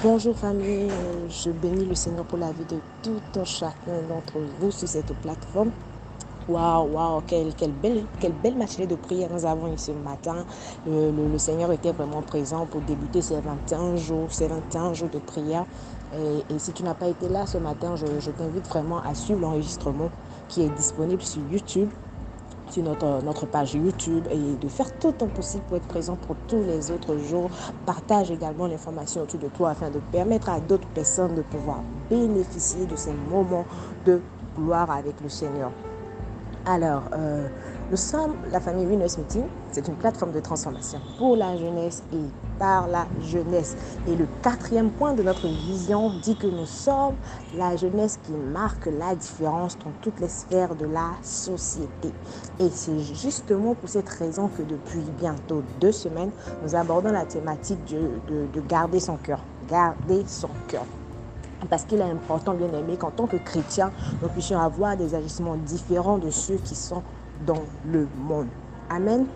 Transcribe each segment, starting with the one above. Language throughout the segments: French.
Bonjour famille, je bénis le Seigneur pour la vie de tout un chacun d'entre vous sur cette plateforme. Waouh, waouh, quelle, quelle, belle, quelle belle matinée de prière nous avons ici ce matin. Le, Seigneur était vraiment présent pour débuter ces 21 jours, ces 21 jours de prière. Et, si tu n'as pas été là ce matin, je t'invite vraiment à suivre l'enregistrement qui est disponible sur YouTube sur notre, notre page YouTube et de faire tout ton possible pour être présent pour tous les autres jours. Partage également l'information autour de toi afin de permettre à d'autres personnes de pouvoir bénéficier de ces moments de gloire avec le Seigneur. Alors, euh, nous sommes la famille Winners Meeting. C'est une plateforme de transformation pour la jeunesse et par la jeunesse. Et le quatrième point de notre vision dit que nous sommes la jeunesse qui marque la différence dans toutes les sphères de la société. Et c'est justement pour cette raison que depuis bientôt deux semaines, nous abordons la thématique de, de garder son cœur. Garder son cœur. Parce qu'il est important, bien aimé, qu'en tant que chrétien, nous puissions avoir des agissements différents de ceux qui sont dans le monde. Amen.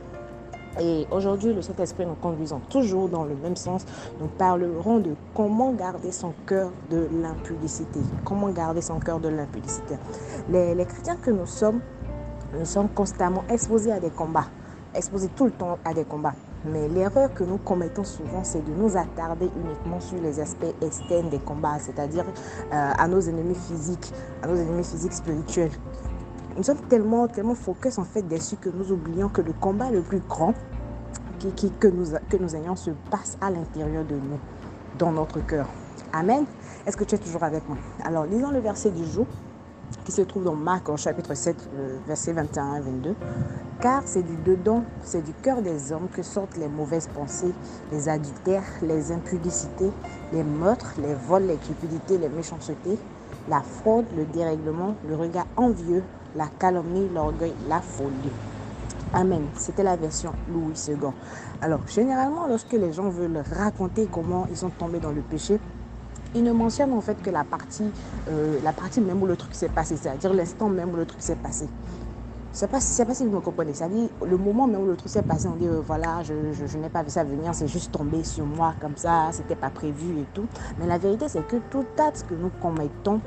Et aujourd'hui, le Saint-Esprit nous conduisant toujours dans le même sens, nous parlerons de comment garder son cœur de l'impudicité. Comment garder son cœur de l'impudicité. Les, les chrétiens que nous sommes, nous sommes constamment exposés à des combats, exposés tout le temps à des combats. Mais l'erreur que nous commettons souvent, c'est de nous attarder uniquement sur les aspects externes des combats, c'est-à-dire euh, à nos ennemis physiques, à nos ennemis physiques spirituels. Nous sommes tellement, tellement focus en fait dessus que nous oublions que le combat le plus grand que, nous, que nous ayons se passe à l'intérieur de nous, dans notre cœur. Amen. Est-ce que tu es toujours avec moi? Alors, lisons le verset du jour qui se trouve dans Marc au chapitre 7, verset 21 et 22. Car c'est du dedans, c'est du cœur des hommes que sortent les mauvaises pensées, les adultères, les impudicités, les meurtres, les vols, les cupidités, les méchancetés, la fraude, le dérèglement, le regard envieux, la calomnie, l'orgueil, la folie. Amen. C'était la version Louis II. Alors, généralement, lorsque les gens veulent raconter comment ils sont tombés dans le péché, il ne mentionne en fait que la partie, euh, la partie même où le truc s'est passé, c'est-à-dire l'instant même où le truc s'est passé. Je ne sais pas, si vous me comprenez. C'est-à-dire le moment même où le truc s'est passé, on dit euh, voilà, je, je, n'ai pas vu ça venir, c'est juste tombé sur moi comme ça, c'était pas prévu et tout. Mais la vérité, c'est que tout acte que nous commettons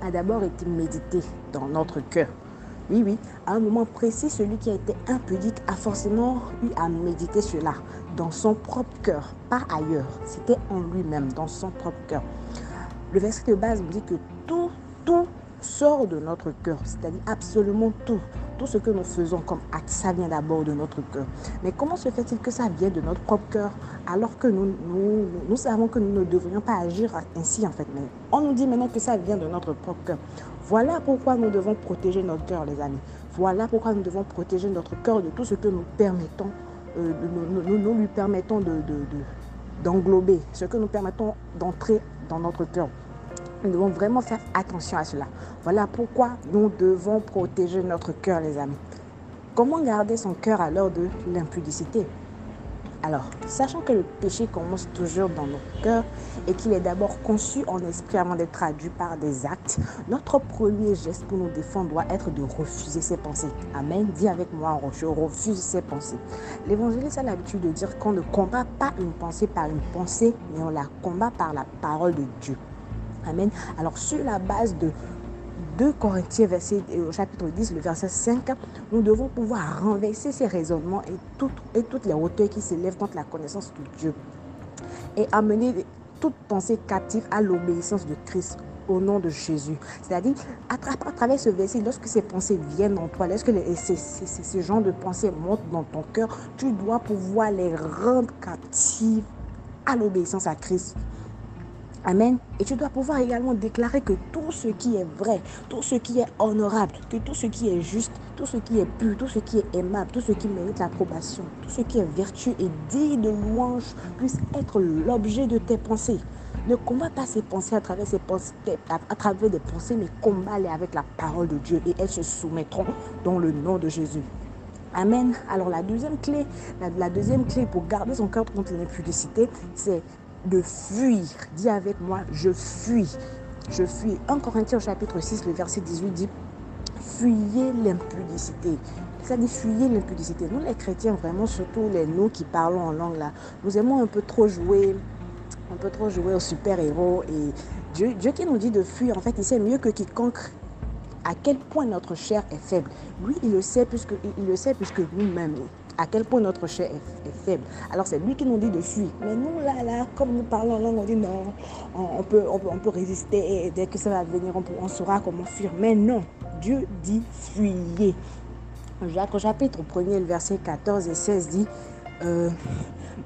a d'abord été médité dans notre cœur. Oui, oui, à un moment précis, celui qui a été impudique a forcément eu à méditer cela dans son propre cœur, pas ailleurs. C'était en lui-même, dans son propre cœur. Le verset de base nous dit que tout, tout sort de notre cœur, c'est-à-dire absolument tout. Tout ce que nous faisons comme acte, ça vient d'abord de notre cœur. Mais comment se fait-il que ça vient de notre propre cœur alors que nous, savons que nous ne devrions pas agir ainsi en fait? Mais on nous dit maintenant que ça vient de notre propre cœur. Voilà pourquoi nous devons protéger notre cœur, les amis. Voilà pourquoi nous devons protéger notre cœur de tout ce que nous permettons, euh, nous, lui permettons d'englober, de, de, ce que nous permettons d'entrer dans notre cœur. Nous devons vraiment faire attention à cela. Voilà pourquoi nous devons protéger notre cœur, les amis. Comment garder son cœur à l'heure de l'impudicité? Alors, sachant que le péché commence toujours dans nos cœurs et qu'il est d'abord conçu en esprit avant d'être traduit par des actes, notre premier geste pour nous défendre doit être de refuser ses pensées. Amen. Dis avec moi, je refuse ses pensées. L'évangéliste a l'habitude de dire qu'on ne combat pas une pensée par une pensée, mais on la combat par la parole de Dieu. Amen. Alors, sur la base de 2 Corinthiens, verset, au chapitre 10, le verset 5, nous devons pouvoir renverser ces raisonnements et, toutes les hauteurs qui s'élèvent contre la connaissance de Dieu et amener toute pensée captive à l'obéissance de Christ au nom de Jésus. C'est-à-dire, à, travers ce verset, lorsque ces pensées viennent en toi, lorsque ces, ces, genre de pensées montent dans ton cœur, tu dois pouvoir les rendre captives à l'obéissance à Christ. Amen. Et tu dois pouvoir également déclarer que tout ce qui est vrai, tout ce qui est honorable, que tout ce qui est juste, tout ce qui est pur, tout ce qui est aimable, tout ce qui mérite l'approbation, tout ce qui est vertu et digne de louange puisse être l'objet de tes pensées. Ne combat pas ces pensées à travers, ces pensées, à travers des pensées, mais combat-les avec la parole de Dieu et elles se soumettront dans le nom de Jésus. Amen. Alors la deuxième clé, la, la deuxième clé pour garder son cœur contre l'impudicité, c'est de fuir. Dis avec moi, je fuis. Je fuis. 1 Corinthiens chapitre 6, le verset 18 dit, fuyez l'impudicité. Ça dit fuyez l'impudicité. Nous les chrétiens, vraiment, surtout les nous qui parlons en langue là, nous aimons un peu trop jouer On peut trop jouer au super-héros. Et Dieu, Dieu qui nous dit de fuir, en fait, il sait mieux que quiconque à quel point notre chair est faible. Lui, il le sait puisque, il le sait puisque nous-mêmes, à quel point notre chair est, faible. Alors c'est lui qui nous dit de fuir. Mais nous, là, là, comme nous parlons là, on dit non, on, peut, on, peut, résister et dès que ça va venir, on, on saura comment fuir. Mais non, Dieu dit fuyez. Jacques au chapitre 1er, le verset 14 et 16 dit, euh,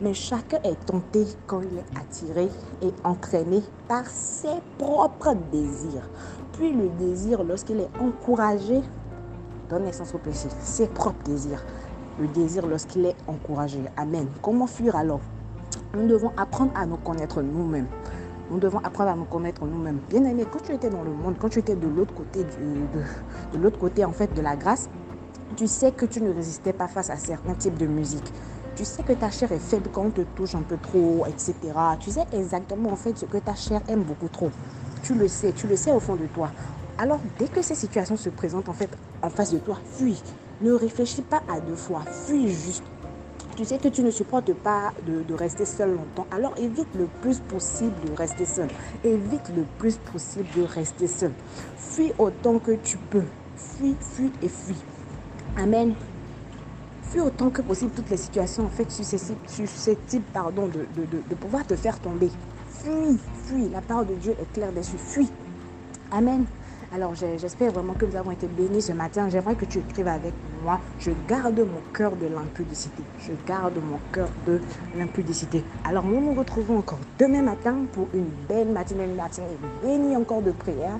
mais chacun est tenté quand il est attiré et entraîné par ses propres désirs. Puis le désir, lorsqu'il est encouragé, donne naissance au péché. Ses propres désirs. Le désir lorsqu'il est encouragé. Amen. Comment fuir alors? Nous devons apprendre à nous connaître nous-mêmes. Nous devons apprendre à nous connaître nous-mêmes. Bien aimé, quand tu étais dans le monde, quand tu étais de l'autre côté, de, de l'autre côté en fait de la grâce, tu sais que tu ne résistais pas face à certains types de musique. Tu sais que ta chair est faible quand on te touche un peu trop, etc. Tu sais exactement en fait ce que ta chair aime beaucoup trop. Tu le sais, tu le sais au fond de toi. Alors dès que ces situations se présentent en fait en face de toi, fuis. Ne réfléchis pas à deux fois, fuis juste. Tu sais que tu ne supportes pas de, rester seul longtemps. Alors évite le plus possible de rester seul. Évite le plus possible de rester seul. Fuis autant que tu peux. Fuis, fuis et fuis. Amen. Fuis autant que possible toutes les situations en fait susceptibles, pardon, de, de, pouvoir te faire tomber. Fuis, fuis. La parole de Dieu est claire dessus. Fuis. Amen. Alors j'espère vraiment que nous avons été bénis ce matin. J'aimerais que tu écrives avec moi. Je garde mon cœur de l'impudicité. Je garde mon cœur de l'impudicité. Alors nous nous retrouvons encore demain matin pour une belle matinée, une matinée bénie encore de prière.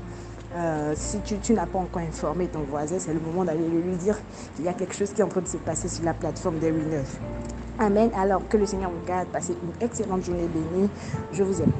Euh, si tu, n'as pas encore informé ton voisin, c'est le moment d'aller lui dire qu'il y a quelque chose qui est en train de se passer sur la plateforme des Winners. Amen. Alors que le Seigneur vous garde. Passez une excellente journée bénie. Je vous aime.